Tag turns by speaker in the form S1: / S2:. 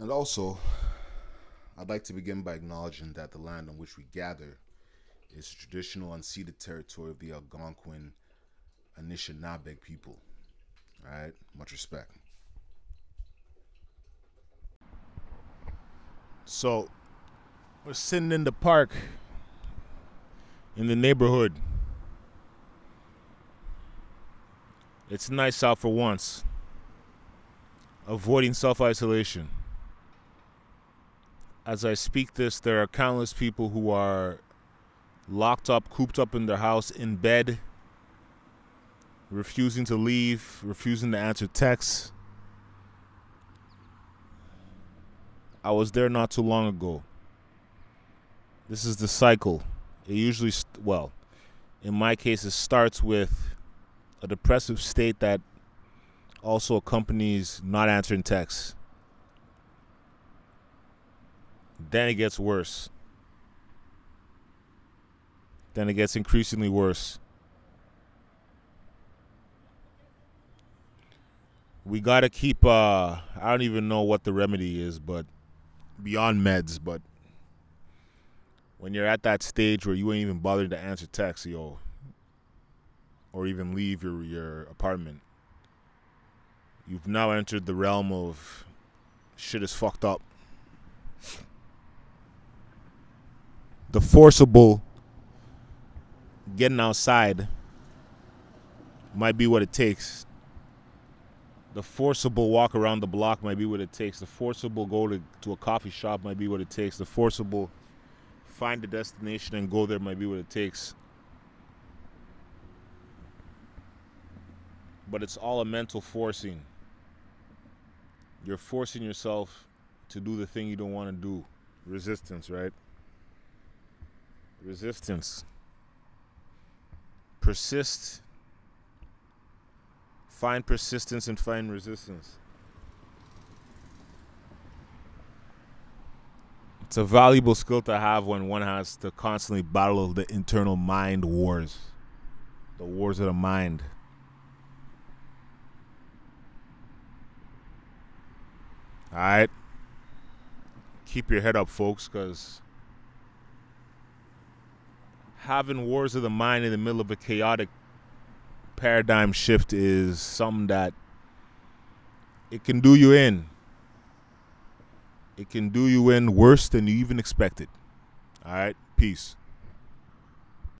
S1: But also, I'd like to begin by acknowledging that the land on which we gather is traditional unceded territory of the Algonquin Anishinaabeg people. All right, much respect. So, we're sitting in the park in the neighborhood. It's nice out for once. Avoiding self isolation. As I speak this, there are countless people who are locked up, cooped up in their house, in bed, refusing to leave, refusing to answer texts. I was there not too long ago. This is the cycle. It usually, st- well, in my case, it starts with a depressive state that also accompanies not answering texts. Then it gets worse. Then it gets increasingly worse. We got to keep, uh, I don't even know what the remedy is, but beyond meds, but when you're at that stage where you ain't even bothered to answer text, yo, or even leave your your apartment, you've now entered the realm of shit is fucked up. The forcible getting outside might be what it takes. The forcible walk around the block might be what it takes. The forcible go to, to a coffee shop might be what it takes. The forcible find a destination and go there might be what it takes. But it's all a mental forcing. You're forcing yourself to do the thing you don't want to do. Resistance, right? Resistance. Persist. Find persistence and find resistance. It's a valuable skill to have when one has to constantly battle the internal mind wars, the wars of the mind. All right. Keep your head up, folks, because having wars of the mind in the middle of a chaotic paradigm shift is something that it can do you in it can do you in worse than you even expected. All right, peace.